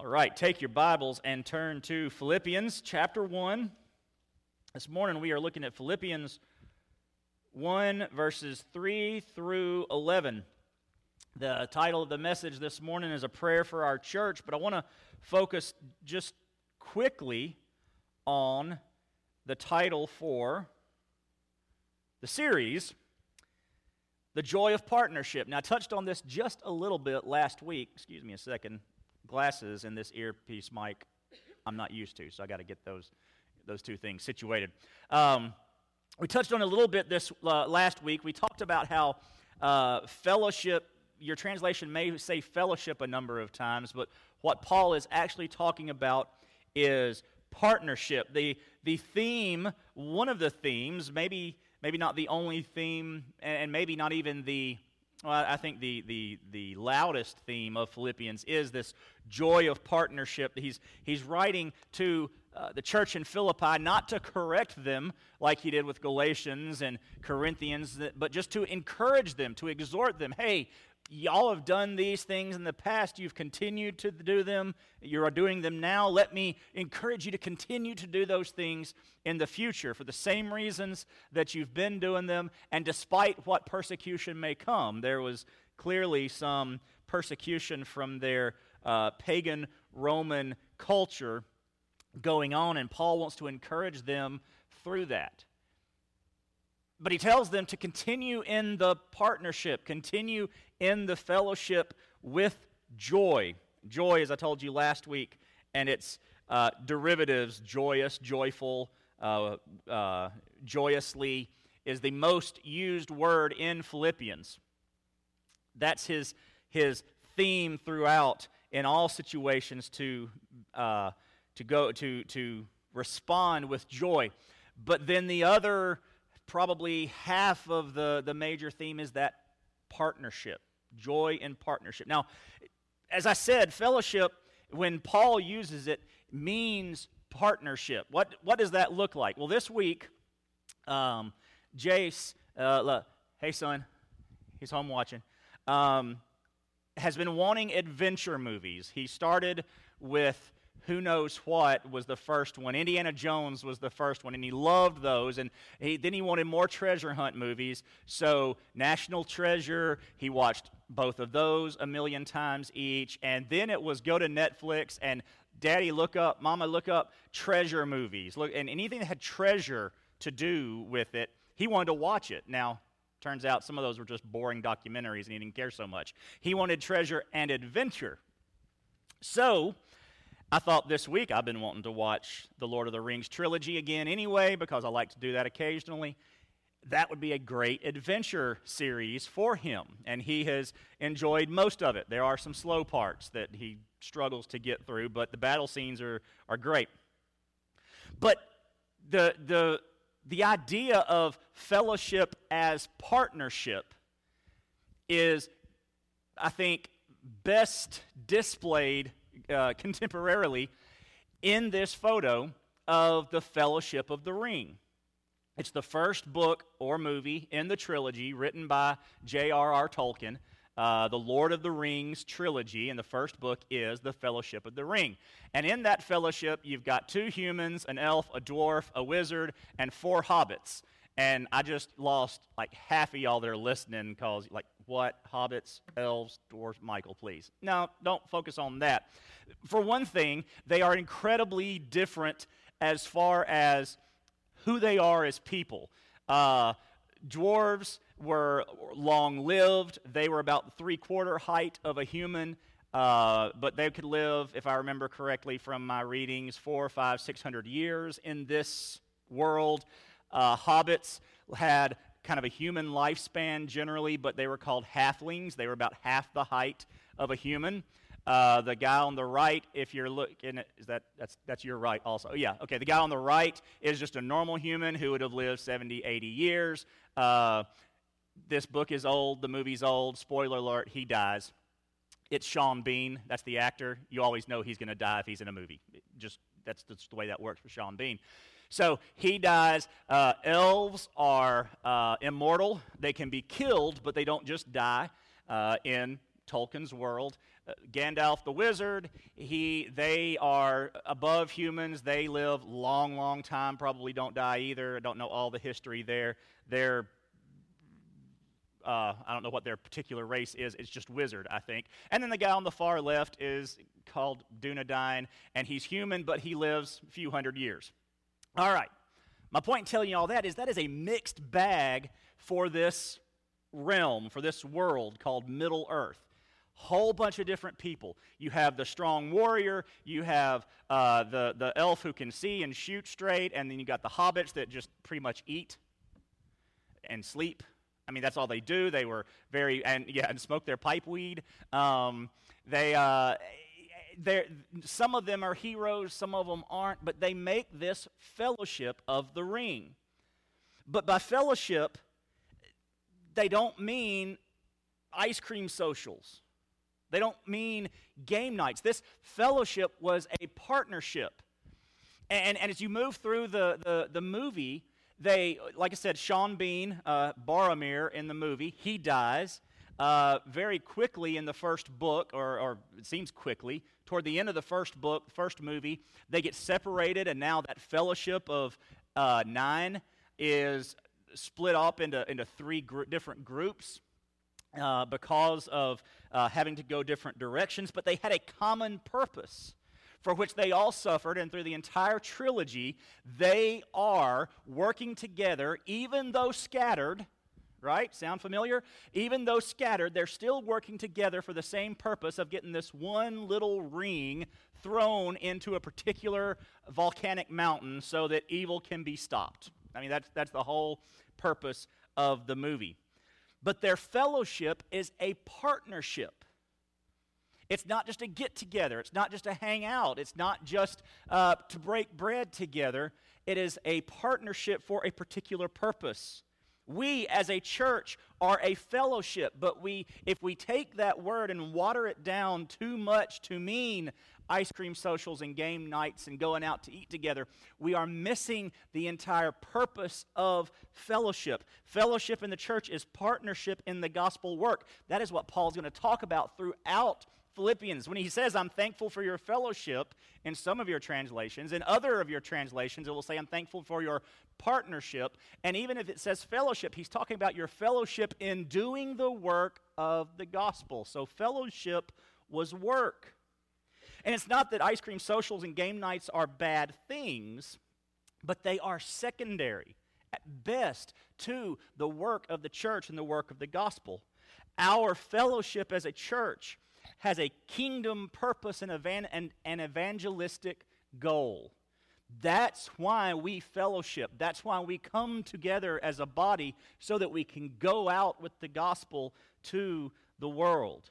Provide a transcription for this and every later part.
All right, take your Bibles and turn to Philippians chapter 1. This morning we are looking at Philippians 1, verses 3 through 11. The title of the message this morning is A Prayer for Our Church, but I want to focus just quickly on the title for the series, The Joy of Partnership. Now, I touched on this just a little bit last week. Excuse me a second glasses and this earpiece mic I'm not used to, so I got to get those, those two things situated. Um, we touched on a little bit this uh, last week. We talked about how uh, fellowship, your translation may say fellowship a number of times, but what Paul is actually talking about is partnership. The, the theme, one of the themes, maybe, maybe not the only theme, and maybe not even the well, I think the, the, the loudest theme of Philippians is this joy of partnership. He's, he's writing to uh, the church in Philippi not to correct them like he did with Galatians and Corinthians, but just to encourage them, to exhort them. Hey, y'all have done these things in the past. You've continued to do them. You're doing them now. Let me encourage you to continue to do those things in the future for the same reasons that you've been doing them. And despite what persecution may come, there was clearly some persecution from their uh, pagan Roman culture going on, and Paul wants to encourage them through that. But he tells them to continue in the partnership, continue in the fellowship with joy. Joy, as I told you last week, and its uh, derivatives, joyous, joyful, uh, uh, joyously, is the most used word in Philippians. That's his, his theme throughout in all situations to, uh, to go to, to respond with joy. But then the other, probably half of the, the major theme is that partnership joy in partnership. Now, as I said, fellowship, when Paul uses it, means partnership. What, what does that look like? Well, this week, um, Jace, uh, look, hey son, he's home watching, um, has been wanting adventure movies. He started with who knows what was the first one. Indiana Jones was the first one, and he loved those. And he, then he wanted more treasure hunt movies. So, National Treasure, he watched both of those a million times each. And then it was go to Netflix and Daddy, look up, Mama, look up treasure movies. Look, and anything that had treasure to do with it, he wanted to watch it. Now, turns out some of those were just boring documentaries and he didn't care so much. He wanted treasure and adventure. So, I thought this week I've been wanting to watch the Lord of the Rings trilogy again anyway, because I like to do that occasionally. That would be a great adventure series for him, and he has enjoyed most of it. There are some slow parts that he struggles to get through, but the battle scenes are, are great. But the, the, the idea of fellowship as partnership is, I think, best displayed uh, contemporarily in this photo of the Fellowship of the Ring. It's the first book or movie in the trilogy written by J.R.R. Tolkien, uh, the Lord of the Rings trilogy, and the first book is The Fellowship of the Ring. And in that fellowship, you've got two humans, an elf, a dwarf, a wizard, and four hobbits. And I just lost like half of y'all that are listening because, like, what? Hobbits, elves, dwarves, Michael, please. No, don't focus on that. For one thing, they are incredibly different as far as who they are as people. Uh, dwarves were long lived, they were about three quarter height of a human. Uh, but they could live, if I remember correctly from my readings, four, five, six hundred years in this world. Uh, hobbits had kind of a human lifespan generally, but they were called halflings. They were about half the height of a human. Uh, the guy on the right, if you're looking, is that that's that's your right also? Yeah, okay. The guy on the right is just a normal human who would have lived 70, 80 years. Uh, this book is old. The movie's old. Spoiler alert: he dies. It's Sean Bean. That's the actor. You always know he's going to die if he's in a movie. just that's just the way that works for Sean Bean. So he dies. Uh, elves are uh, immortal. They can be killed, but they don't just die uh, in Tolkien's world. Uh, Gandalf the wizard, he, they are above humans. They live long, long time, probably don't die either. I don't know all the history there. They're uh, I don't know what their particular race is. It's just wizard, I think. And then the guy on the far left is called Dunedain, and he's human, but he lives a few hundred years. All right. My point in telling you all that is that is a mixed bag for this realm, for this world called Middle Earth. Whole bunch of different people. You have the strong warrior, you have uh, the, the elf who can see and shoot straight, and then you got the hobbits that just pretty much eat and sleep I mean, that's all they do. They were very, and yeah, and smoke their pipe weed. Um, they, uh, some of them are heroes, some of them aren't, but they make this fellowship of the ring. But by fellowship, they don't mean ice cream socials. They don't mean game nights. This fellowship was a partnership. And, and as you move through the, the, the movie, they, like I said, Sean Bean, uh, Boromir in the movie, he dies. Uh, very quickly in the first book, or, or, it seems quickly, toward the end of the first book, first movie, they get separated, and now that fellowship of uh, nine is split up into, into three gr- different groups. Uh, because of uh, having to go different directions, but they had a common purpose for which they all suffered, and through the entire trilogy, they are working together, even though scattered. Right? Sound familiar? Even though scattered, they're still working together for the same purpose of getting this one little ring thrown into a particular volcanic mountain so that evil can be stopped. I mean, that's, that's the whole purpose of the movie. But their fellowship is a partnership. It's not just a get together, it's not just a hang out, it's not just uh, to break bread together. It is a partnership for a particular purpose. We as a church are a fellowship, but we if we take that word and water it down too much to mean ice cream socials and game nights and going out to eat together, we are missing the entire purpose of fellowship. Fellowship in the church is partnership in the gospel work. That is what Paul's going to talk about throughout Philippians, when he says, I'm thankful for your fellowship, in some of your translations, in other of your translations, it will say, I'm thankful for your partnership. And even if it says fellowship, he's talking about your fellowship in doing the work of the gospel. So, fellowship was work. And it's not that ice cream socials and game nights are bad things, but they are secondary at best to the work of the church and the work of the gospel. Our fellowship as a church has a kingdom purpose and an evangelistic goal. That's why we fellowship. That's why we come together as a body so that we can go out with the gospel to the world.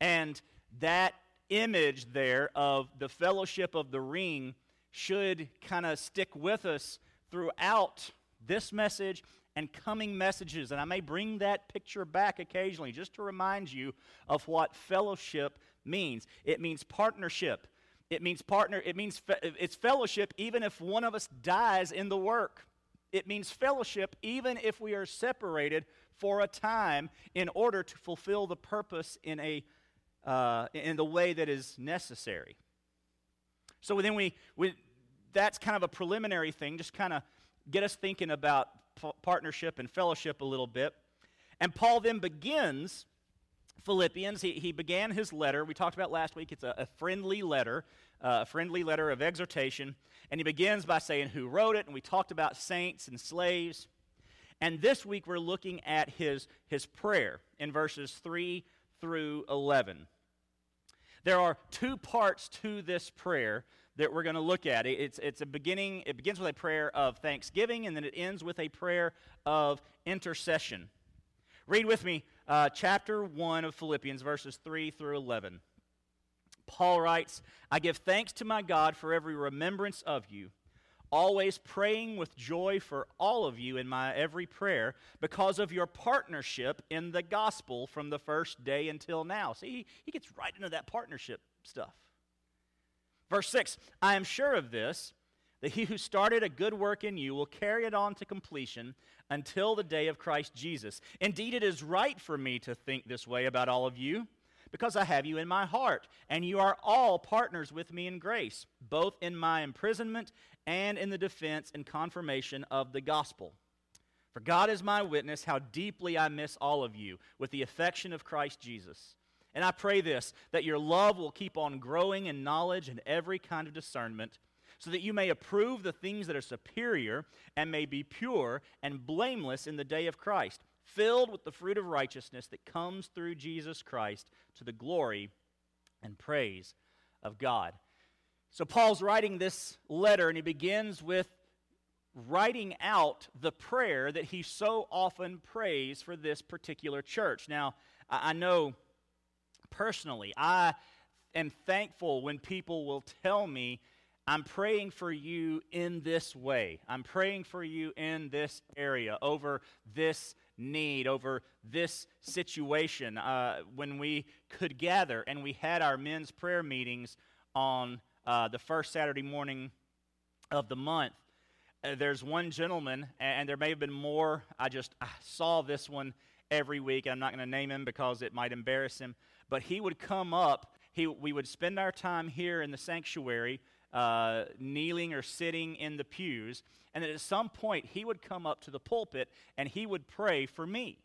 And that image there of the fellowship of the ring should kind of stick with us throughout this message and coming messages. And I may bring that picture back occasionally just to remind you of what fellowship means. It means partnership. It means partner. It means fe- it's fellowship even if one of us dies in the work. It means fellowship even if we are separated for a time in order to fulfill the purpose in a uh, in the way that is necessary. So then we, we that's kind of a preliminary thing, just kind of get us thinking about partnership and fellowship a little bit. And Paul then begins Philippians. He, he began his letter. We talked about last week. It's a, a friendly letter, uh, a friendly letter of exhortation. And he begins by saying who wrote it. And we talked about saints and slaves. And this week we're looking at his, his prayer in verses 3 through 11. There are two parts to this prayer that we're going to look at. It's, it's a beginning, it begins with a prayer of thanksgiving, and then it ends with a prayer of intercession. Read with me uh, chapter 1 of Philippians, verses 3 through 11. Paul writes, I give thanks to my God for every remembrance of you, always praying with joy for all of you in my every prayer because of your partnership in the gospel from the first day until now. See, he gets right into that partnership stuff. Verse 6 I am sure of this, that he who started a good work in you will carry it on to completion until the day of Christ Jesus. Indeed, it is right for me to think this way about all of you, because I have you in my heart, and you are all partners with me in grace, both in my imprisonment and in the defense and confirmation of the gospel. For God is my witness how deeply I miss all of you with the affection of Christ Jesus. And I pray this that your love will keep on growing in knowledge and every kind of discernment so that you may approve the things that are superior and may be pure and blameless in the day of Christ, filled with the fruit of righteousness that comes through Jesus Christ to the glory and praise of God. So, Paul's writing this letter, and he begins with writing out the prayer that he so often prays for this particular church. Now, I know personally, I am thankful when people will tell me I'm praying for you in this way. I'm praying for you in this area, over this need, over this situation. Uh, when we could gather and we had our men's prayer meetings on uh, the first Saturday morning of the month, uh, there's one gentleman, and there may have been more. I just I saw this one every week. I'm not going to name him because it might embarrass him. But he would come up. He, we would spend our time here in the sanctuary uh, kneeling or sitting in the pews. And then at some point, he would come up to the pulpit and he would pray for me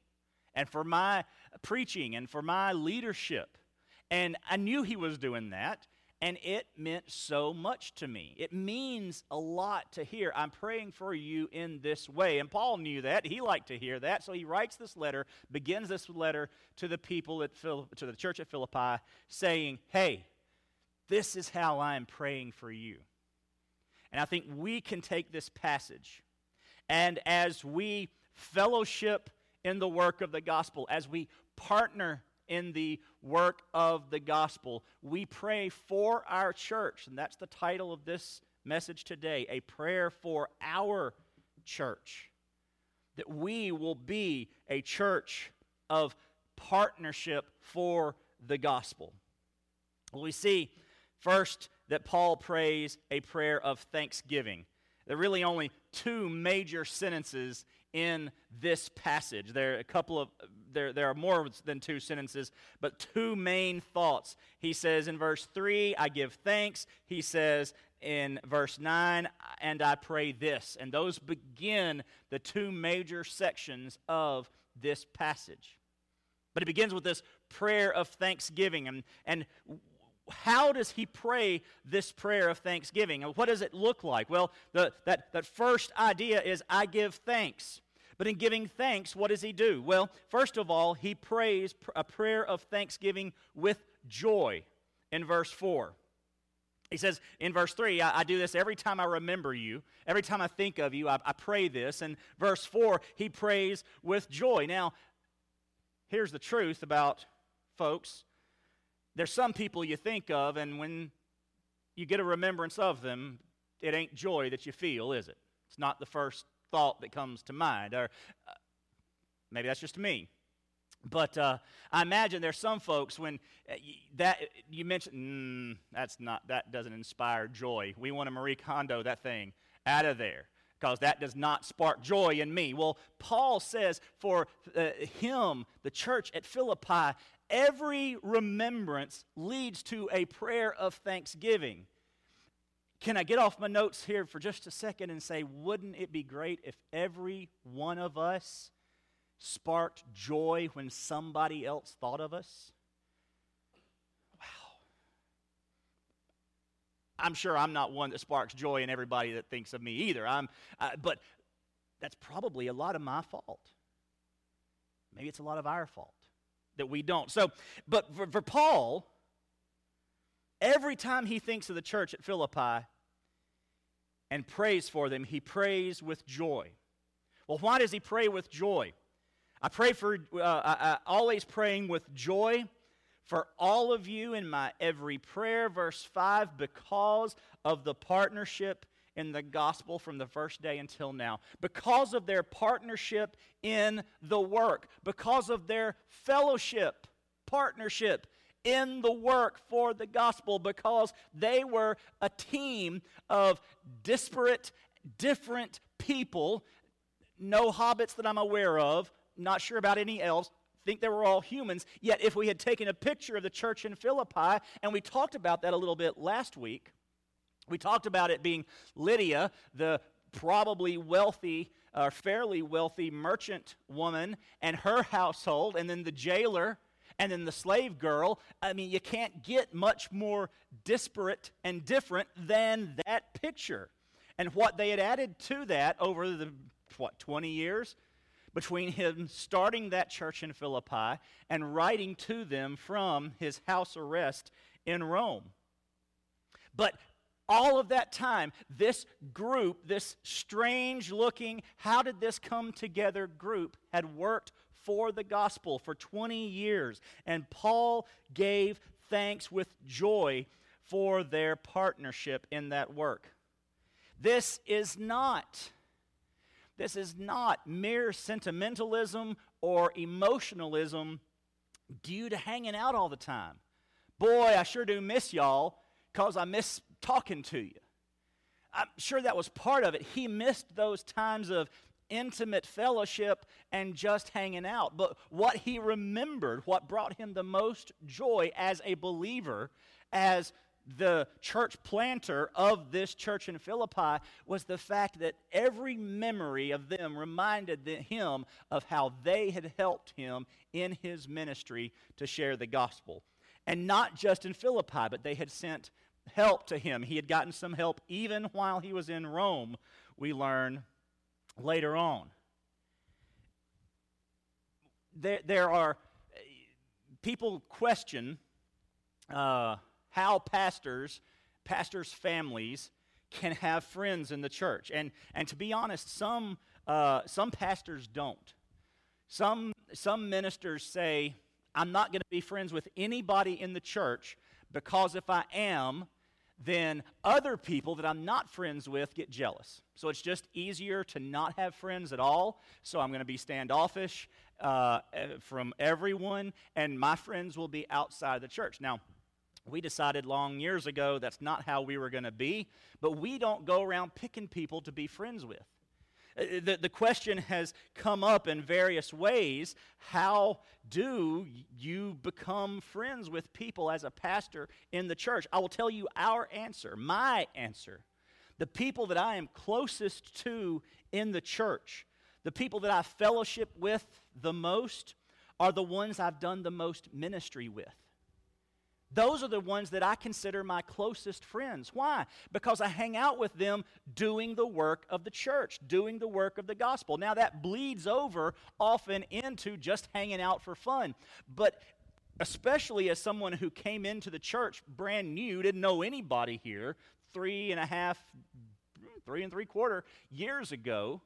and for my preaching and for my leadership. And I knew he was doing that, and it meant so much to me. It means a lot to hear. I'm praying for you in this way. And Paul knew that. He liked to hear that. So he writes this letter, begins this letter to the people at Phil- to the church at Philippi, saying, Hey, this is how I am praying for you. And I think we can take this passage and as we fellowship in the work of the gospel, as we partner in the work of the gospel, we pray for our church. And that's the title of this message today a prayer for our church. That we will be a church of partnership for the gospel. Well, we see First, that Paul prays a prayer of thanksgiving. There are really only two major sentences in this passage. There are a couple of there, there are more than two sentences, but two main thoughts. He says in verse 3, I give thanks. He says in verse 9, and I pray this. And those begin the two major sections of this passage. But it begins with this prayer of thanksgiving. And, and how does he pray this prayer of thanksgiving? And what does it look like? Well, the, that, that first idea is I give thanks. But in giving thanks, what does he do? Well, first of all, he prays a prayer of thanksgiving with joy in verse 4. He says in verse 3, I, I, do this every time I remember you. Every time I think of you, I, I pray this. And verse 4, he prays with joy. Now, here's the truth about folks there's some people you think of, and when you get a remembrance of them, it ain't joy that you feel, is it? It's not the first thought that comes to mind. Or uh, maybe that's just me. But uh, I imagine there's some folks when uh, that you mentioned mm, that's not that doesn't inspire joy. We want to Marie Kondo that thing out of there because that does not spark joy in me. Well, Paul says for uh, him, the church at Philippi, every remembrance leads to a prayer of thanksgiving. Can I get off my notes here for just a second and say, wouldn't it be great if every one of us sparked joy when somebody else thought of us? Wow. I'm sure I'm not one that sparks joy in everybody that thinks of me either. I'm, but that's probably a lot of my fault. Maybe it's a lot of our fault that we don't. So, but for, for Paul, every time he thinks of the church at Philippi and prays for them, he prays with joy. Well, why does he pray with joy? I pray for, uh, I, I always praying with joy for all of you in my every prayer. Verse 5 because of the partnership in the gospel from the first day until now. Because of their partnership in the work, because of their fellowship, partnership in the work for the gospel because they were a team of disparate, different people. No hobbits that I'm aware of, not sure about any else. Think they were all humans. Yet, if we had taken a picture of the church in Philippi, and we talked about that a little bit last week, we talked about it being Lydia, the probably wealthy or fairly wealthy merchant woman, and her household, and then the jailer, and then the slave girl. I mean, you can't get much more disparate and different than that picture. And what they had added to that over the, what, 20 years? Between him starting that church in Philippi and writing to them from his house arrest in Rome. But all of that time, this group, this strange looking, how did this come together group, had worked for the gospel for 20 years. And Paul gave thanks with joy for their partnership in that work. This is not this is not mere sentimentalism or emotionalism due to hanging out all the time. Boy, I sure do miss y'all because I miss talking to you. I'm sure that was part of it. He missed those times of intimate fellowship and just hanging out. But what he remembered, what brought him the most joy as a believer, as the church planter of this church in Philippi, was the fact that every memory of them reminded him of how they had helped him in his ministry to share the gospel. And not just in Philippi, but they had sent help to him. He had gotten some help even while he was in Rome, we learn later on. There, there are people question uh, how pastors, pastors' families, can have friends in the church. And, and to be honest, some, uh, some pastors don't. Some, some ministers say, I'm not going to be friends with anybody in the church because if I am, then other people that I'm not friends with get jealous. So it's just easier to not have friends at all. So I'm going to be standoffish uh, eh, from everyone, and my friends will be outside the church. Now, we decided long years ago that's not how we were going to be, but we don't go around picking people to be friends with. The, the question has come up in various ways. How do you become friends with people as a pastor in the church? I will tell you our answer, my answer. The people that I am closest to in the church, the people that I fellowship with the most, are the ones I've done the most ministry with. Those are the ones that I consider my closest friends. Why? Because I hang out with them doing the work of the church, doing the work of the gospel. Now, that bleeds over often into just hanging out for fun. But especially as someone who came into the church brand new, didn't know anybody here, three and a half, three and three quarter years ago,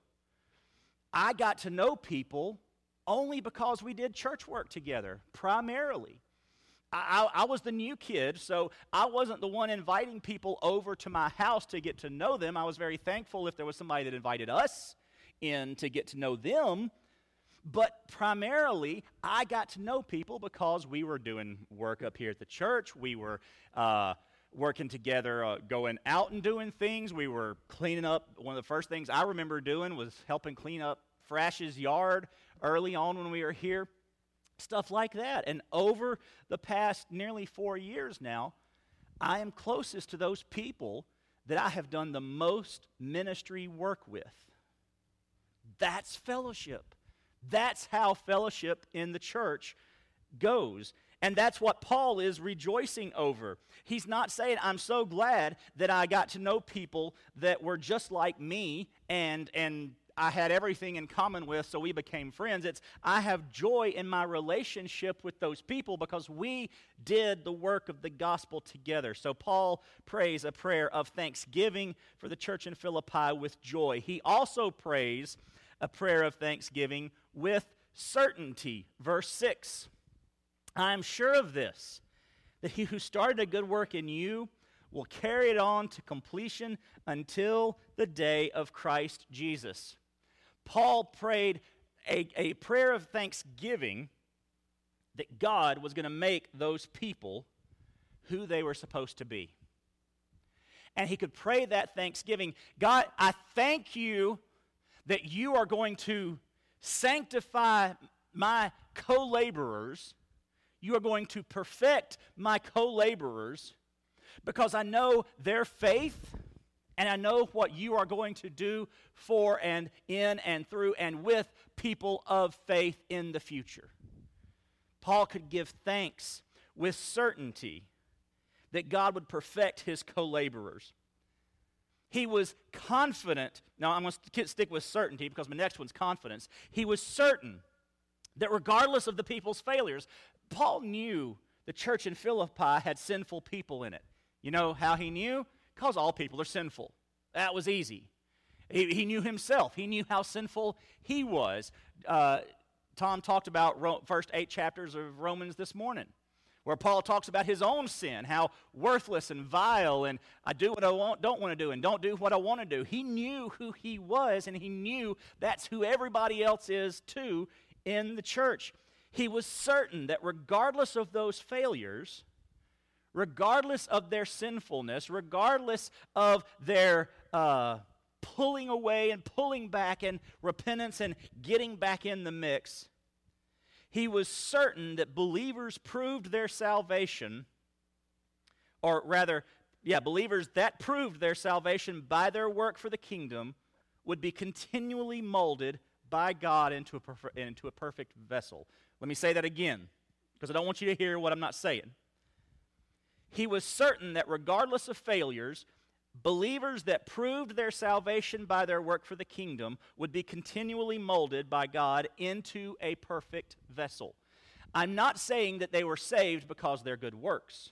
I got to know people only because we did church work together, primarily. I, I, was the new kid, so I wasn't the one inviting people over to my house to get to know them. I was very thankful if there was somebody that invited us in to get to know them. But primarily, I got to know people because we were doing work up here at the church. We were uh, working together, uh, going out and doing things. We were cleaning up. One of the first things I remember doing was helping clean up Frash's yard early on when we were here stuff like that. And over the past nearly four years now, I am closest to those people that I have done the most ministry work with. That's fellowship. That's how fellowship in the church goes. And that's what Paul is rejoicing over. He's not saying, I'm so glad that I got to know people that were just like me and, and I had everything in common with, so we became friends. It's I have joy in my relationship with those people because we did the work of the gospel together. So Paul prays a prayer of thanksgiving for the church in Philippi with joy. He also prays a prayer of thanksgiving with certainty. Verse 6 I am sure of this, that he who started a good work in you will carry it on to completion until the day of Christ Jesus. Paul prayed a, a prayer of thanksgiving that God was going to make those people who they were supposed to be. And he could pray that thanksgiving God, I thank you that you are going to sanctify my co laborers. You are going to perfect my co laborers because I know their faith and I know what you are going to do for and in and through and with people of faith in the future. Paul could give thanks with certainty that God would perfect his co laborers. He was confident. Now, I'm going to stick with certainty because my next one's confidence. He was certain that regardless of the people's failures, Paul knew the church in Philippi had sinful people in it. You know how he knew? Because all people are sinful. That was easy. He, he knew himself, he knew how sinful he was. Uh, Tom talked about Ro- first eight chapters of Romans this morning, where Paul talks about his own sin, how worthless and vile, and I do what I want, don't want to do, and don't do what I want to do. He knew who he was, and he knew that's who everybody else is too in the church. He was certain that regardless of those failures, regardless of their sinfulness, regardless of their uh, pulling away and pulling back and repentance and getting back in the mix, he was certain that believers proved their salvation, or rather, yeah, believers that proved their salvation by their work for the kingdom would be continually molded by God into a, perf- into a perfect vessel. Let me say that again, because I don't want you to hear what I'm not saying he was certain that regardless of failures, believers that proved their salvation by their work for the kingdom would be continually molded by God into a perfect vessel. I'm not saying that they were saved because their good works.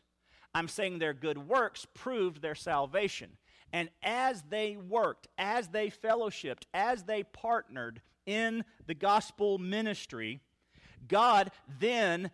I'm saying their good works proved their salvation. And as they worked, as they fellowshipped, as they partnered in the gospel ministry, God then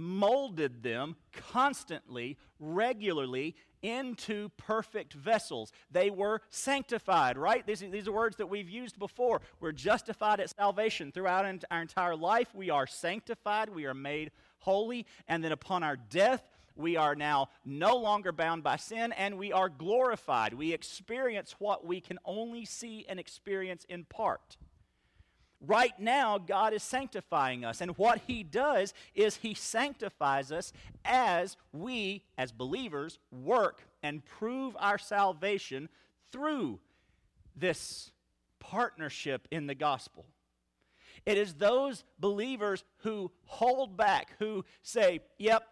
molded them constantly, regularly into perfect vessels. They were sanctified, right? These, these are words that we've used before. We're justified at salvation. Throughout our entire life, we are sanctified, we are made holy, and then upon our death, we are now no longer bound by sin and we are glorified. We experience what we can only see and experience in part. Right now, God is sanctifying us. And what He does is He sanctifies us as we, as believers, work and prove our salvation through this partnership in the gospel. It is those believers who hold back, who say, Yep,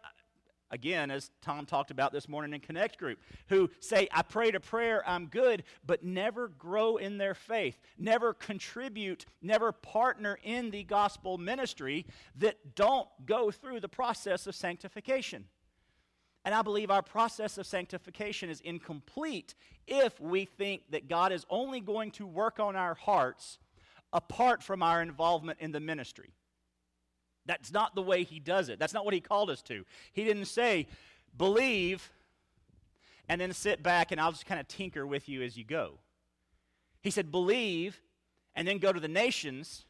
again, as Tom talked about this morning in Connect Group, who say, I prayed a prayer, I'm good, but never grow in their faith, never contribute, never partner in the gospel ministry, that don't go through the process of sanctification. And I believe our process of sanctification is incomplete if we think that God is only going to work on our hearts apart from our involvement in the ministry. That's not the way he does it. That's not what he called us to. He didn't say, believe, and then sit back and I'll just kind of tinker with you as you go. He said, believe, and then go to the nations.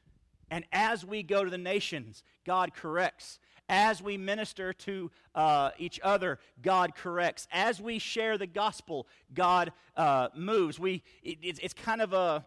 And as we go to the nations, God corrects. As we minister to uh, each other, God corrects. As we share the gospel, God uh, moves. We, it, it's, it's kind of a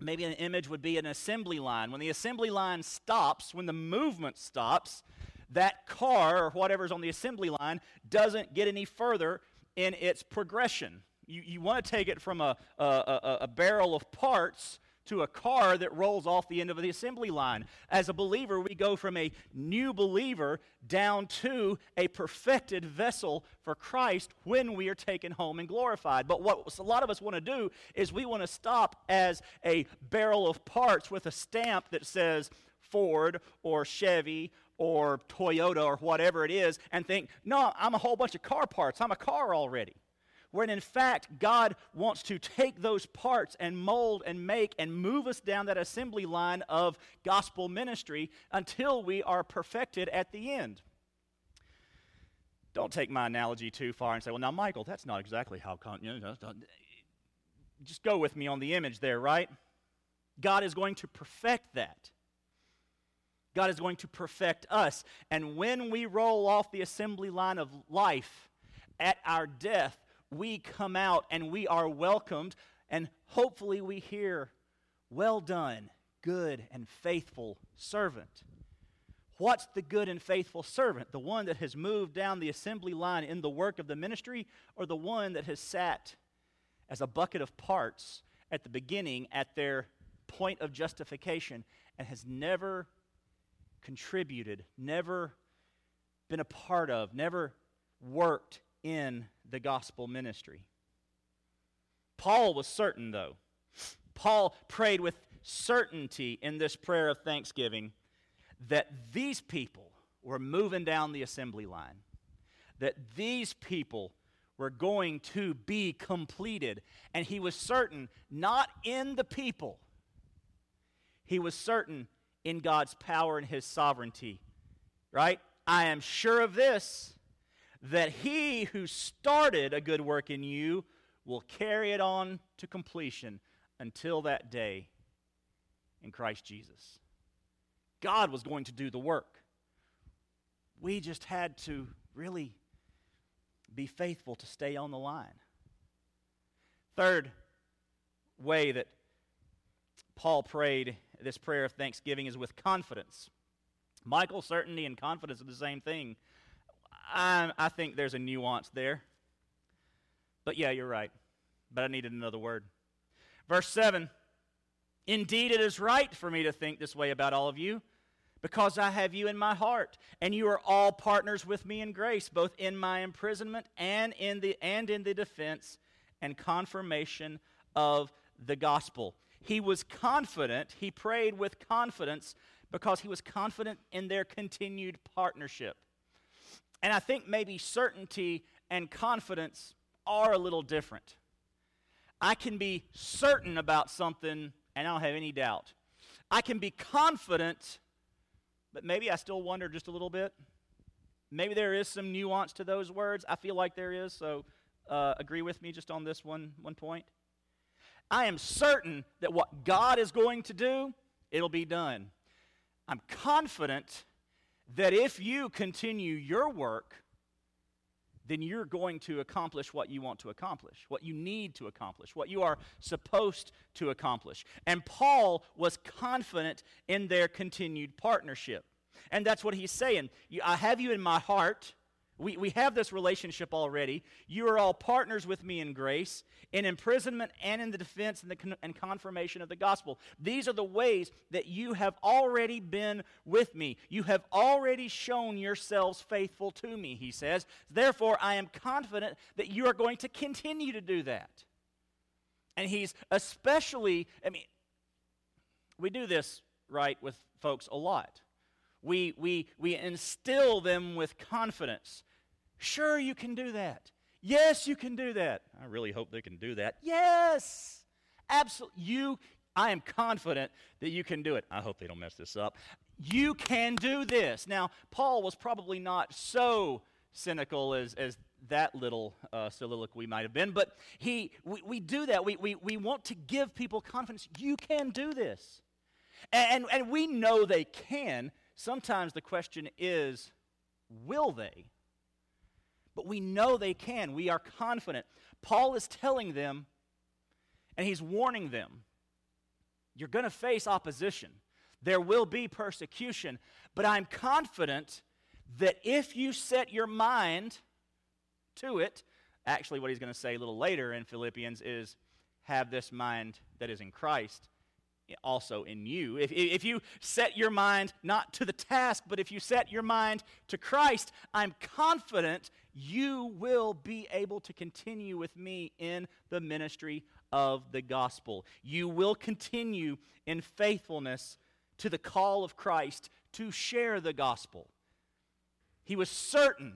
maybe an image would be an assembly line. When the assembly line stops, when the movement stops, that car or whatever's on the assembly line doesn't get any further in its progression. You, you want to take it from a, a, a, a barrel of parts to a car that rolls off the end of the assembly line. As a believer, we go from a new believer down to a perfected vessel for Christ when we are taken home and glorified. But what a lot of us want to do is we want to stop as a barrel of parts with a stamp that says Ford or Chevy or Toyota or whatever it is and think, no, I'm a whole bunch of car parts. I'm a car already when in fact God wants to take those parts and mold and make and move us down that assembly line of gospel ministry until we are perfected at the end. Don't take my analogy too far and say, well, now, Michael, that's not exactly how. Con-. You know, just go with me on the image there, right? God is going to perfect that. God is going to perfect us. And when we roll off the assembly line of life at our death, we come out and we are welcomed, and hopefully we hear, Well done, good and faithful servant. What's the good and faithful servant? The one that has moved down the assembly line in the work of the ministry, or the one that has sat as a bucket of parts at the beginning at their point of justification and has never contributed, never been a part of, never worked in the gospel ministry? Paul was certain, though. Paul prayed with certainty in this prayer of thanksgiving that these people were moving down the assembly line, that these people were going to be completed. And he was certain not in the people, he was certain in God's power and his sovereignty. Right? I am sure of this that he who started a good work in you will carry it on to completion until that day in Christ Jesus. God was going to do the work. We just had to really be faithful to stay on the line. Third way that Paul prayed this prayer of thanksgiving is with confidence. Michael, certainty, and confidence are the same thing. I, I think there's a nuance there. But yeah, you're right. But I needed another word. Verse 7 Indeed, it is right for me to think this way about all of you, because I have you in my heart, and you are all partners with me in grace, both in my imprisonment and in the, and in the defense and confirmation of the gospel. He was confident, he prayed with confidence because he was confident in their continued partnership. And I think maybe certainty and confidence are a little different. I can be certain about something and I don't have any doubt. I can be confident, but maybe I still wonder just a little bit. Maybe there is some nuance to those words. I feel like there is, so uh, agree with me just on this one, one point. I am certain that what God is going to do, it'll be done. I'm confident that if you continue your work, then you're going to accomplish what you want to accomplish, what you need to accomplish, what you are supposed to accomplish. And Paul was confident in their continued partnership. And that's what he's saying. I have you in my heart. We, we have this relationship already. You are all partners with me in grace, in imprisonment, and in the defense and, the con- and confirmation of the gospel. These are the ways that you have already been with me. You have already shown yourselves faithful to me, he says. Therefore, I am confident that you are going to continue to do that. And he's especially, I mean, we do this, right, with folks a lot. We, we, we instill them with confidence. Sure, you can do that. Yes, you can do that. I really hope they can do that. Yes, absolutely. You, I am confident that you can do it. I hope they don't mess this up. You can do this. Now, Paul was probably not so cynical as, as that little uh, soliloquy might have been, but he, we, we do that. We, we, we want to give people confidence. You can do this. And, and we know they can. Sometimes the question is, will they? But we know they can. We are confident. Paul is telling them, and he's warning them you're going to face opposition, there will be persecution, but I'm confident that if you set your mind to it, actually, what he's going to say a little later in Philippians is have this mind that is in Christ also in you. If, if you set your mind not to the task, but if you set your mind to Christ, I'm confident you will be able to continue with me in the ministry of the gospel. You will continue in faithfulness to the call of Christ to share the gospel. He was certain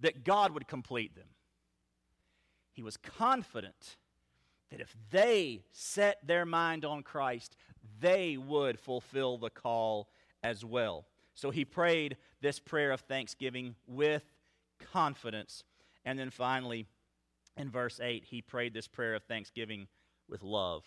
that God would complete them. He was confident that if they set their mind on Christ, they would fulfill the call as well. So he prayed this prayer of thanksgiving with confidence. And then finally, in verse 8, he prayed this prayer of thanksgiving with love.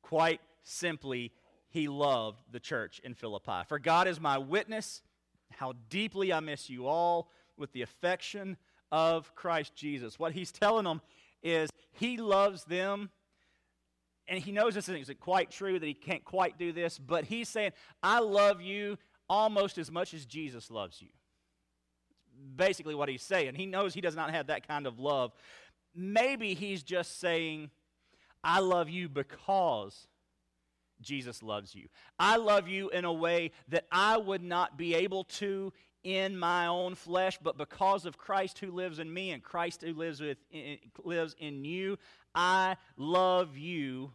Quite simply, he loved the church in Philippi. For God is my witness, how deeply I miss you all with the affection of Christ Jesus. What he's telling them is he loves them and he knows this isn't quite true, that he can't quite do this, but he's saying, I love you almost as much as Jesus loves you. Basically, what he's saying. He knows he does not have that kind of love. Maybe he's just saying, I love you because Jesus loves you. I love you in a way that I would not be able to in my own flesh, but because of Christ who lives in me and Christ who lives, with, lives in you, I love you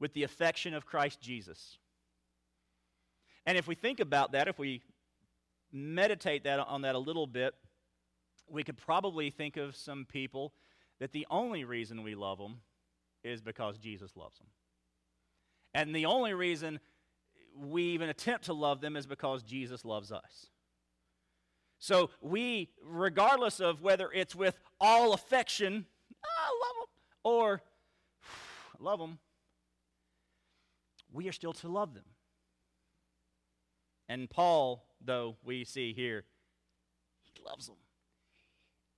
with the affection of Christ Jesus. And if we think about that, if we meditate that on that a little bit, we could probably think of some people that the only reason we love them is because Jesus loves them. And the only reason we even attempt to love them is because Jesus loves us. So we, regardless of whether it's with all affection, I love them, or love them, we are still to love them. And Paul, though, we see here, he loves them.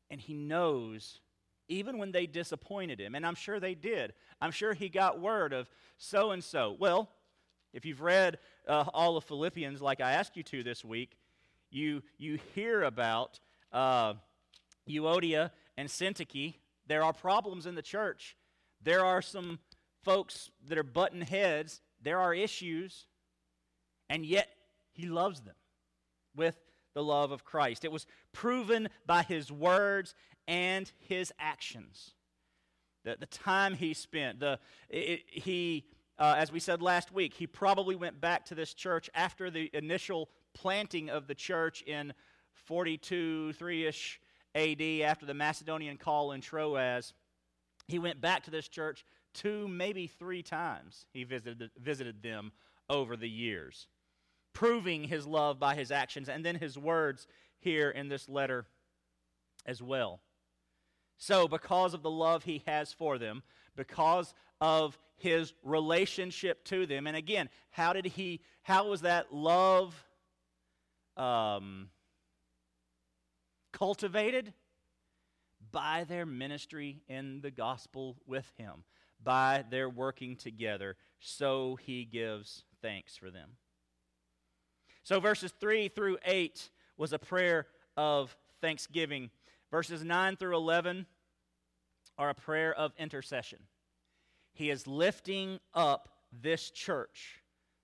And he knows, even when they disappointed him, and I'm sure they did, I'm sure he got word of so and so. Well, if you've read uh, all of Philippians like I asked you to this week, you, you hear about uh, Euodia and Syntyche. There are problems in the church. There are some folks that are button heads. There are issues. And yet, he loves them with the love of Christ. It was proven by his words and his actions. The, the time he spent, the, it, he, uh, as we said last week, he probably went back to this church after the initial planting of the church in 42, 3 ish AD after the Macedonian call in Troas. He went back to this church two, maybe three times. He visited, visited them over the years, proving his love by his actions and then his words here in this letter as well. So, because of the love he has for them, because of his relationship to them, and again, how did he, how was that love um, cultivated by their ministry in the gospel with him, by their working together. So he gives thanks for them. So verses 3 through 8 was a prayer of thanksgiving. Verses 9 through 11 are a prayer of intercession. He is lifting up this church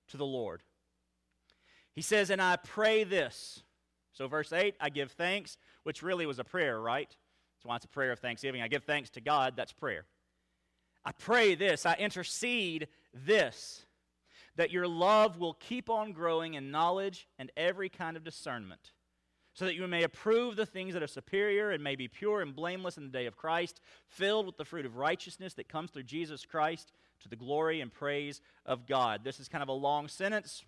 to the Lord. He says, And I pray this. So, verse 8, I give thanks, which really was a prayer, right? That's why it's a prayer of thanksgiving. I give thanks to God, that's prayer. I pray this, I intercede this, that your love will keep on growing in knowledge and every kind of discernment, so that you may approve the things that are superior and may be pure and blameless in the day of Christ, filled with the fruit of righteousness that comes through Jesus Christ to the glory and praise of God. This is kind of a long sentence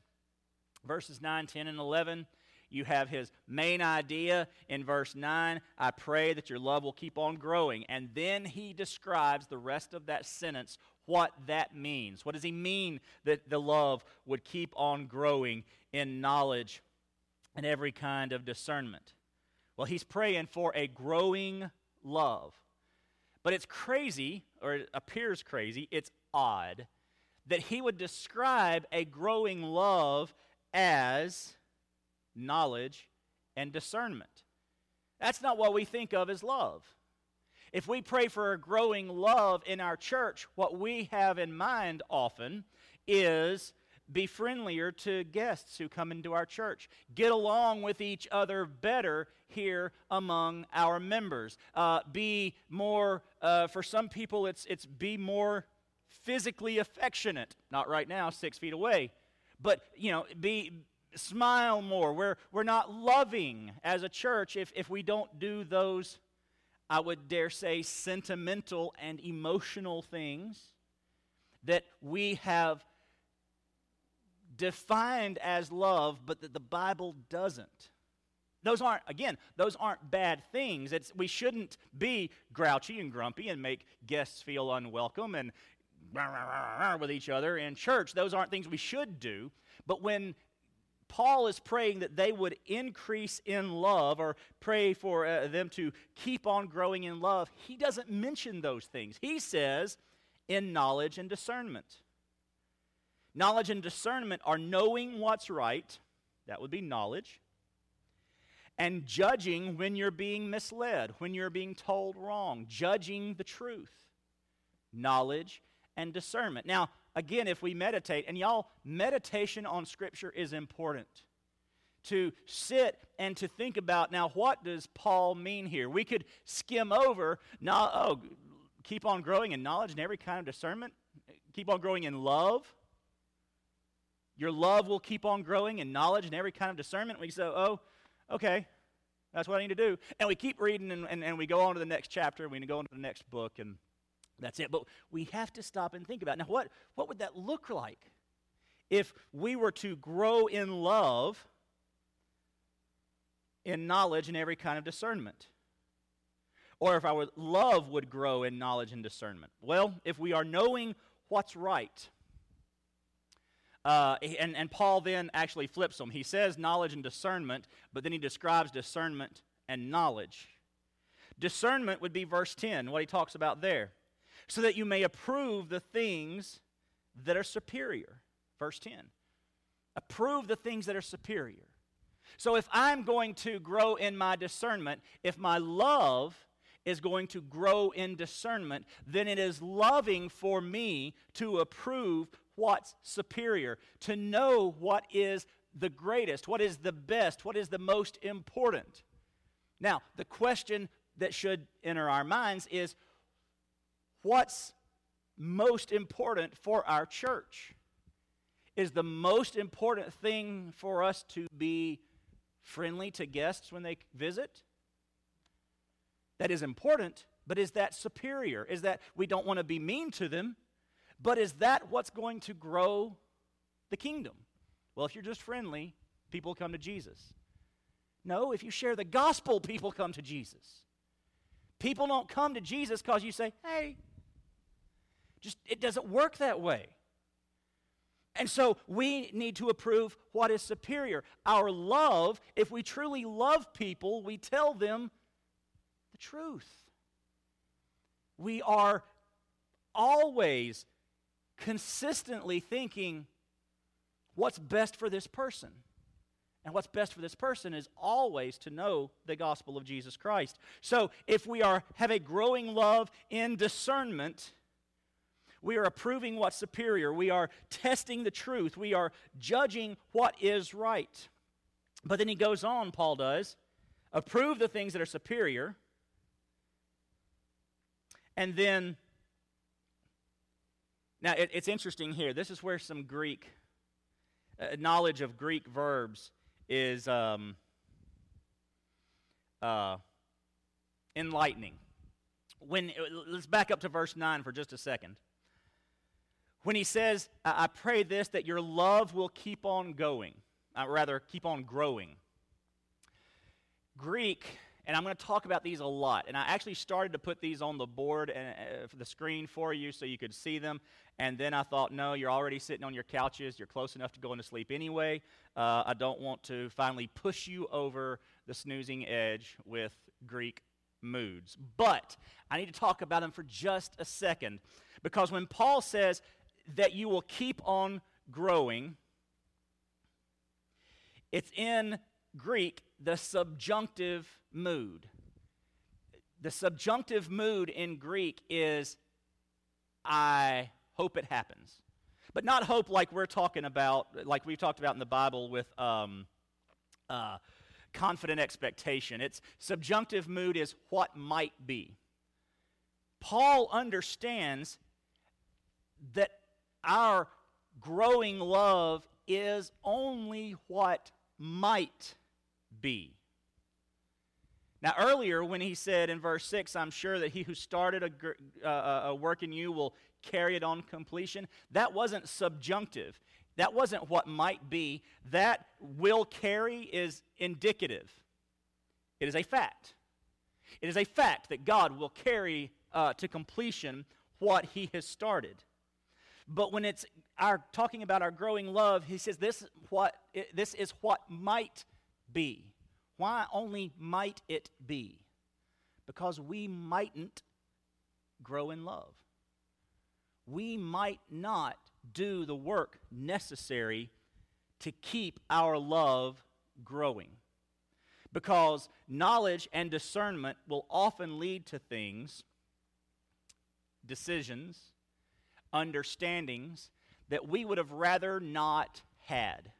verses 9, 10, and 11. You have his main idea in verse 9 I pray that your love will keep on growing. And then he describes the rest of that sentence, what that means. What does he mean that the love would keep on growing in knowledge and every kind of discernment? Well, he's praying for a growing love. But it's crazy, or it appears crazy, it's odd, that he would describe a growing love as knowledge and discernment. That's not what we think of as love. If we pray for a growing love in our church, what we have in mind often is be friendlier to guests who come into our church. Get along with each other better here among our members. Uh, be more, uh, for some people, it's, it's be more physically affectionate. Not right now, six feet away but you know be smile more. We're we're not loving as a church if if we don't do those i would dare say sentimental and emotional things that we have defined as love but that the bible doesn't. Those aren't again those aren't bad things. It's we shouldn't be grouchy and grumpy and make guests feel unwelcome and with each other in church. Those aren't things we should do. But when Paul is praying that they would increase in love or pray for uh, them to keep on growing in love, he doesn't mention those things. He says, in knowledge and discernment. Knowledge and discernment are knowing what's right, that would be knowledge, and judging when you're being misled, when you're being told wrong, judging the truth. Knowledge and discernment. Now, again, if we meditate, and y'all, meditation on Scripture is important. To sit and to think about now, what does Paul mean here? We could skim over, now, oh, keep on growing in knowledge and every kind of discernment, keep on growing in love. Your love will keep on growing in knowledge and every kind of discernment. We say, oh, okay, that's what I need to do. And we keep reading and, and, and we go on to the next chapter, we go on to the next book, and that's it. But we have to stop and think about now what, what would that look like if we were to grow in love, in knowledge, and every kind of discernment? Or if our love would grow in knowledge and discernment? Well, if we are knowing what's right, uh, and, and Paul then actually flips them. He says knowledge and discernment, but then he describes discernment and knowledge. Discernment would be verse 10, what he talks about there so that you may approve the things that are superior. Verse 10. Approve the things that are superior. So if I'm going to grow in my discernment, if my love is going to grow in discernment, then it is loving for me to approve what's superior, to know what is the greatest, what is the best, what is the most important. Now, the question that should enter our minds is what's most important for our church? Is the most important thing for us to be friendly to guests when they visit? That is important, but is that superior? Is that we don't want to be mean to them, but is that what's going to grow the kingdom? Well, if you're just friendly, people come to Jesus. No, if you share the gospel, people come to Jesus. People don't come to Jesus because you say, hey, just it doesn't work that way. And so we need to approve what is superior. Our love, if we truly love people, we tell them the truth. We are always consistently thinking what's best for this person. And what's best for this person is always to know the gospel of Jesus Christ. So if we are have a growing love in discernment, we are approving what's superior. We are testing the truth. We are judging what is right. But then he goes on, Paul does, approve the things that are superior. And then, now it, it's interesting here. This is where some Greek, uh, knowledge of Greek verbs is um, uh, enlightening. When, let's back up to verse 9 for just a second when he says, I pray this, that your love will keep on going, uh, rather, keep on growing. Greek, and I'm going to talk about these a lot, and I actually started to put these on the board and uh, the screen for you so you could see them, and then I thought, no, you're already sitting on your couches, you're close enough to go to sleep anyway. Uh, I don't want to finally push you over the snoozing edge with Greek moods. But I need to talk about them for just a second. Because when Paul says, that you will keep on growing. It's in Greek, the subjunctive mood. The subjunctive mood in Greek is, I hope it happens. But not hope like we're talking about, like we've talked about in the Bible with um, uh, confident expectation. It's subjunctive mood is what might be. Paul understands that our growing love is only what might be. Now, earlier, when he said in verse 6, I'm sure that he who started a, uh, a work in you will carry it on completion, that wasn't subjunctive. That wasn't what might be. That will carry is indicative. It is a fact. It is a fact that God will carry uh, to completion what he has started. But when it's our talking about our growing love, he says this what this is what might be. Why only might it be? Because we mightn't grow in love. We might not do the work necessary to keep our love growing. Because knowledge and discernment will often lead to things, decisions, understandings that we would have rather not had.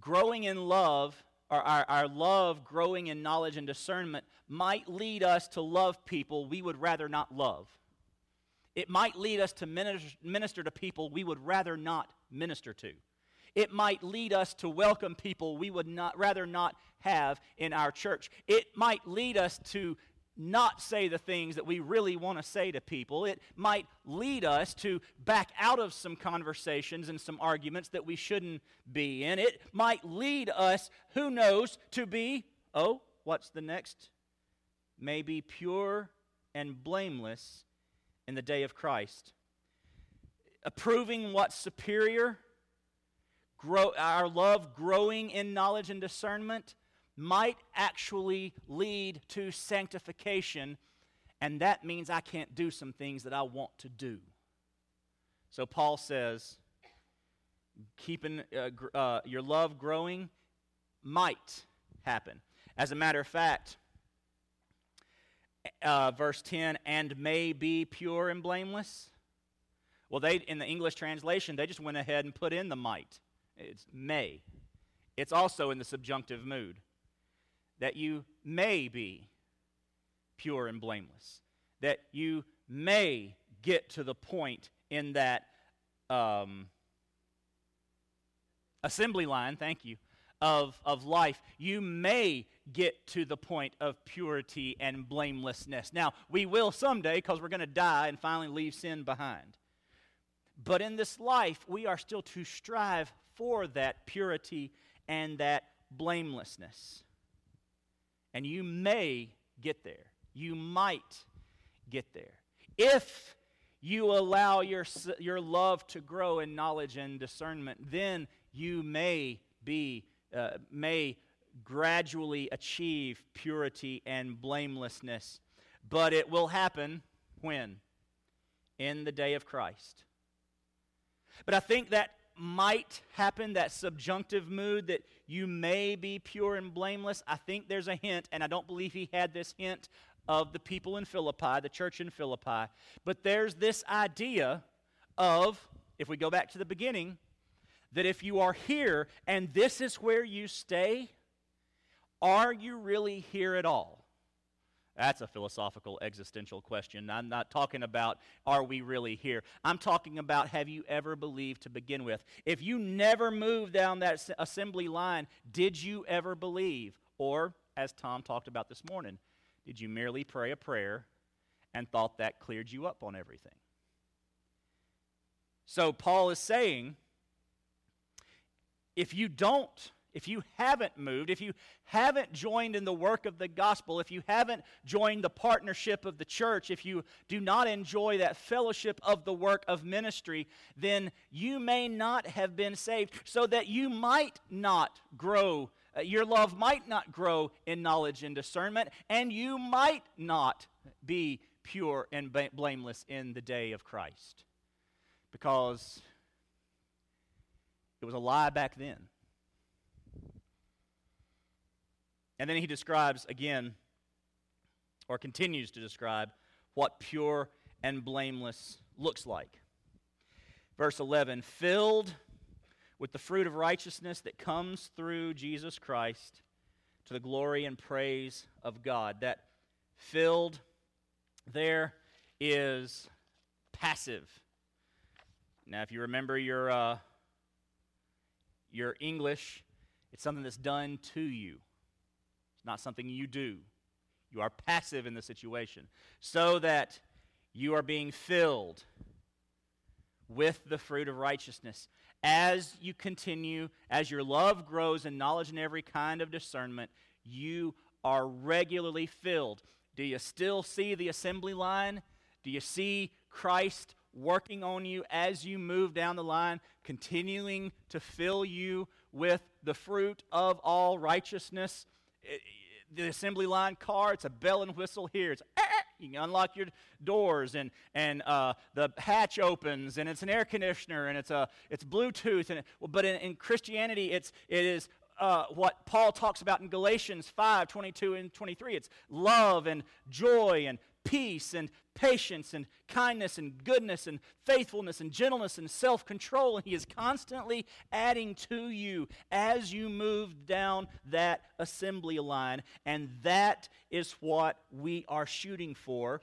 Growing in love, or our, our love growing in knowledge and discernment, might lead us to love people we would rather not love. It might lead us to minister, to people we would rather not minister to. It might lead us to welcome people we would not, rather not have in our church. It might lead us to not say the things that we really want to say to people. It might lead us to back out of some conversations and some arguments that we shouldn't be in. It might lead us, who knows, to be, oh, what's the next? Maybe pure and blameless in the day of Christ. Approving what's superior, grow, our love growing in knowledge and discernment might actually lead to sanctification, and that means I can't do some things that I want to do. So Paul says, keeping uh, uh, your love growing might happen. As a matter of fact, uh, verse 10, and may be pure and blameless. Well, they in the English translation, they just went ahead and put in the might. It's may. It's also in the subjunctive mood that you may be pure and blameless, that you may get to the point in that um, assembly line, thank you, of, of life. You may get to the point of purity and blamelessness. Now, we will someday because we're going to die and finally leave sin behind. But in this life, we are still to strive for that purity and that blamelessness. And you may get there. You might get there. If you allow your, your love to grow in knowledge and discernment, then you may be, uh, may gradually achieve purity and blamelessness. But it will happen when? In the day of Christ. But I think that might happen, that subjunctive mood that you may be pure and blameless. I think there's a hint, and I don't believe he had this hint of the people in Philippi, the church in Philippi. But there's this idea of, if we go back to the beginning, that if you are here and this is where you stay, are you really here at all? That's a philosophical, existential question. I'm not talking about are we really here. I'm talking about have you ever believed to begin with? If you never moved down that assembly line, did you ever believe? Or, as Tom talked about this morning, did you merely pray a prayer and thought that cleared you up on everything? So, Paul is saying if you don't if you haven't moved, if you haven't joined in the work of the gospel, if you haven't joined the partnership of the church, if you do not enjoy that fellowship of the work of ministry, then you may not have been saved, so that you might not grow. Uh, your love might not grow in knowledge and discernment, and you might not be pure and blameless in the day of Christ. Because it was a lie back then. And then he describes again, or continues to describe, what pure and blameless looks like. Verse 11 filled with the fruit of righteousness that comes through Jesus Christ to the glory and praise of God. That filled there is passive. Now, if you remember your, uh, your English, it's something that's done to you. It's not something you do. You are passive in the situation. So that you are being filled with the fruit of righteousness. As you continue, as your love grows in knowledge and every kind of discernment, you are regularly filled. Do you still see the assembly line? Do you see Christ working on you as you move down the line, continuing to fill you with the fruit of all righteousness. The assembly line car, it's a bell and whistle here. It's eh, eh, you can unlock your doors and and uh, the hatch opens and it's an air conditioner and it's a it's Bluetooth and but in, in Christianity it's it is uh, what Paul talks about in Galatians 5 22 and 23. It's love and joy and peace and patience and kindness and goodness and faithfulness and gentleness and self control. And He is constantly adding to you as you move down that assembly line. And that is what we are shooting for,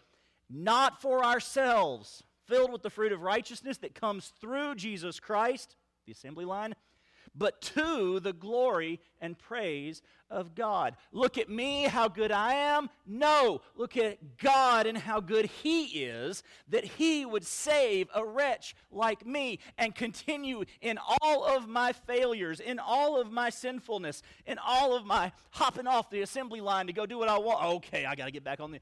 not for ourselves, filled with the fruit of righteousness that comes through Jesus Christ, the assembly line but to the glory and praise of God. Look at me, how good I am. No, look at God and how good He is, that He would save a wretch like me and continue in all of my failures, in all of my sinfulness, in all of my hopping off the assembly line to go do what I want. Okay, I got to get back on the.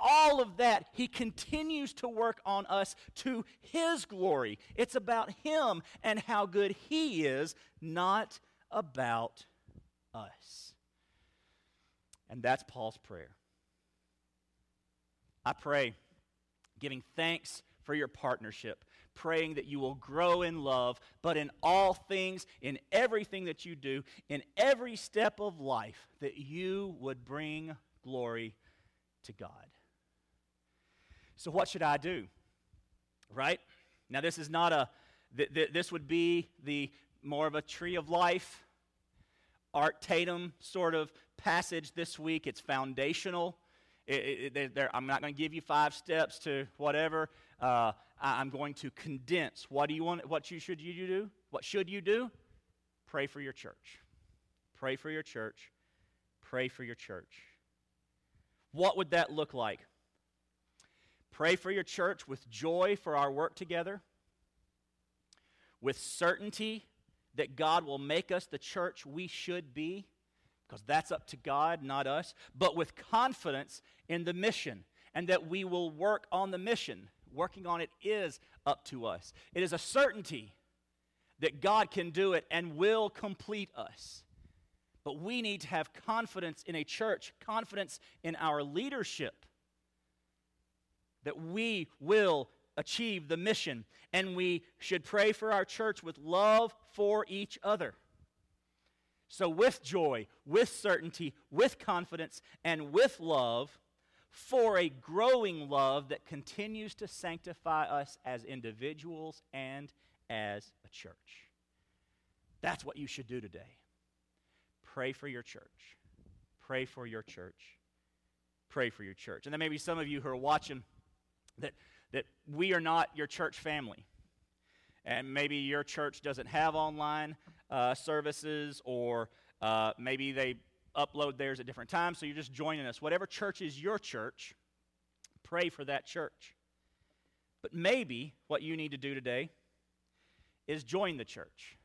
All of that, He continues to work on us to His glory. It's about Him and how good He is, not about us. And that's Paul's prayer. I pray, giving thanks for your partnership, praying that you will grow in love, but in all things, in everything that you do, in every step of life, that you would bring glory to God. So, what should I do? Right? Now, this is not a, th- th- this would be the more of a tree of life, Art Tatum sort of passage this week. It's foundational. It, it, it, I'm not going to give you five steps to whatever. Uh, I, am going to condense. What do you want? What you should you do? What should you do? Pray for your church. Pray for your church. Pray for your church. What would that look like? Pray for your church with joy for our work together, with certainty that God will make us the church we should be because that's up to God, not us, but with confidence in the mission and that we will work on the mission. Working on it is up to us. It is a certainty that God can do it and will complete us. But we need to have confidence in a church, confidence in our leadership that we will achieve the mission. And we should pray for our church with love for each other. So, with joy, with certainty, with confidence, and with love, for a growing love that continues to sanctify us as individuals and as a church. That's what you should do today. Pray for your church. Pray for your church. Pray for your church. And there may be some of you who are watching that, that we are not your church family. And maybe your church doesn't have online uh, services, or uh, maybe they upload theirs at different times, so you're just joining us. Whatever church is your church, pray for that church. But maybe what you need to do today is join the church.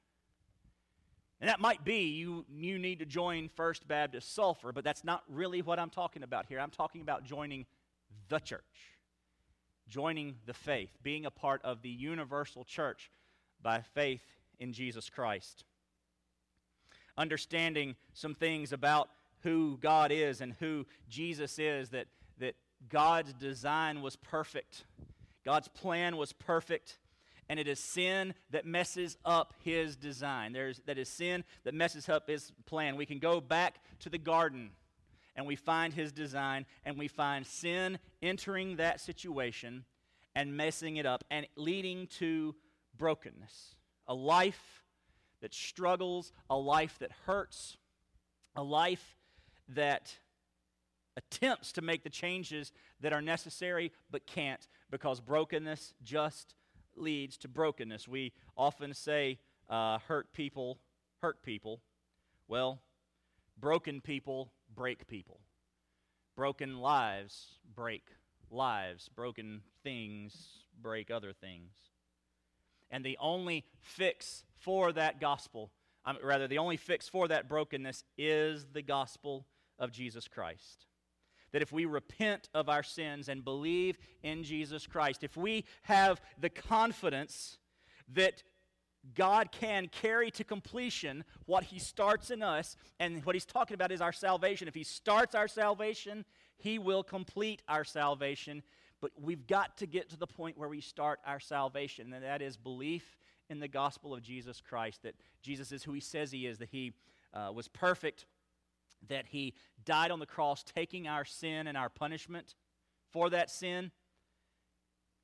And that might be you, you need to join First Baptist Sulphur, but that's not really what I'm talking about here. I'm talking about joining the church, joining the faith, being a part of the universal church by faith in Jesus Christ understanding some things about who God is and who Jesus is, that, that God's design was perfect, God's plan was perfect. And it is sin that messes up his design. There's, that is sin that messes up his plan. We can go back to the garden and we find his design and we find sin entering that situation and messing it up and leading to brokenness. A life that struggles, a life that hurts, a life that attempts to make the changes that are necessary but can't because brokenness just leads to brokenness. We often say uh, hurt people hurt people. Well, broken people break people. Broken lives break lives. Broken things break other things. And the only fix for that gospel, um, rather, the only fix for that brokenness is the gospel of Jesus Christ. that if we repent of our sins and believe in Jesus Christ, if we have the confidence that God can carry to completion what He starts in us, and what He's talking about is our salvation. If He starts our salvation, He will complete our salvation. But we've got to get to the point where we start our salvation, and that is belief in the gospel of Jesus Christ, that Jesus is who He says He is, that He uh, was perfect, that He died on the cross, taking our sin and our punishment for that sin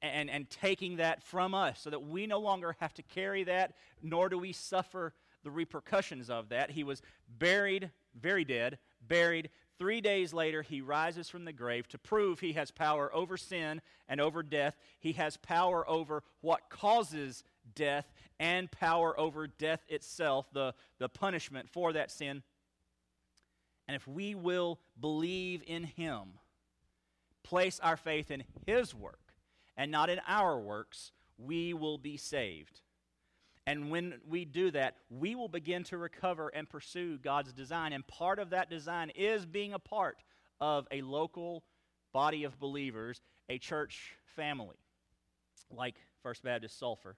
and, and taking that from us so that we no longer have to carry that, nor do we suffer the repercussions of that. He was buried, very dead, buried. Three days later, he rises from the grave to prove he has power over sin and over death. He has power over what causes death and power over death itself, the, the punishment for that sin. And if we will believe in him, place our faith in his work, and not in our works, we will be saved. And when we do that, we will begin to recover and pursue God's design. And part of that design is being a part of a local body of believers, a church family, like First Baptist Sulphur.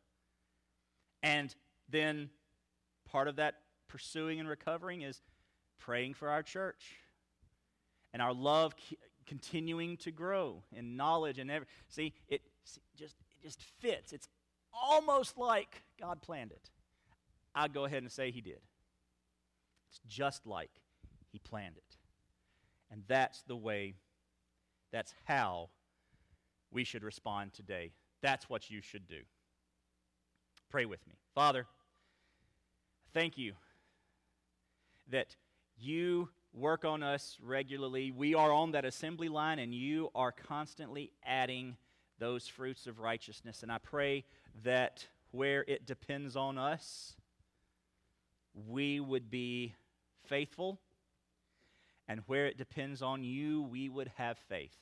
And then part of that pursuing and recovering is praying for our church and our love continuing to grow in knowledge and every see it just it just fits it's almost like god planned it. I'd go ahead and say he did. It's just like he planned it. And that's the way that's how we should respond today. That's what you should do. Pray with me. Father thank you that you work on us regularly. We are on that assembly line, and you are constantly adding those fruits of righteousness. And I pray that where it depends on us, we would be faithful. And where it depends on you, we would have faith.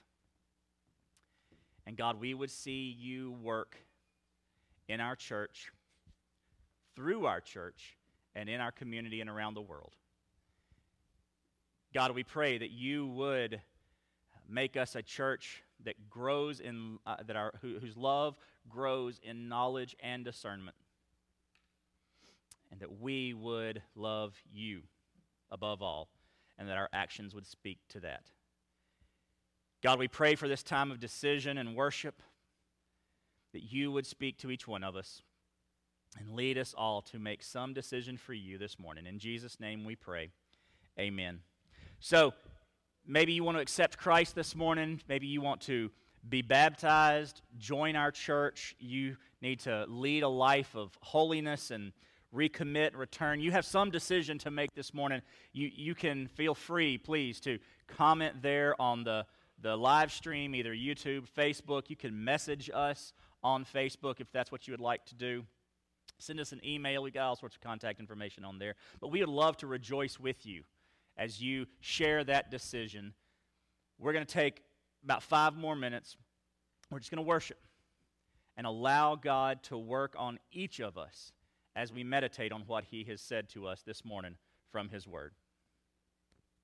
And God, we would see you work in our church, through our church, and in our community and around the world. God, we pray that you would make us a church that grows in, uh, that our, who, whose love grows in knowledge and discernment. And that we would love you above all, and that our actions would speak to that. God, we pray for this time of decision and worship, that you would speak to each one of us and lead us all to make some decision for you this morning. In Jesus' name we pray. Amen. So maybe you want to accept Christ this morning. Maybe you want to be baptized, join our church. You need to lead a life of holiness and recommit, return. You have some decision to make this morning. You, you can feel free, please, to comment there on the, the live stream, either YouTube, Facebook. You can message us on Facebook if that's what you would like to do. Send us an email. We got all sorts of contact information on there. But we would love to rejoice with you as you share that decision. We're going to take about five more minutes. We're just going to worship and allow God to work on each of us as we meditate on what He has said to us this morning from His Word.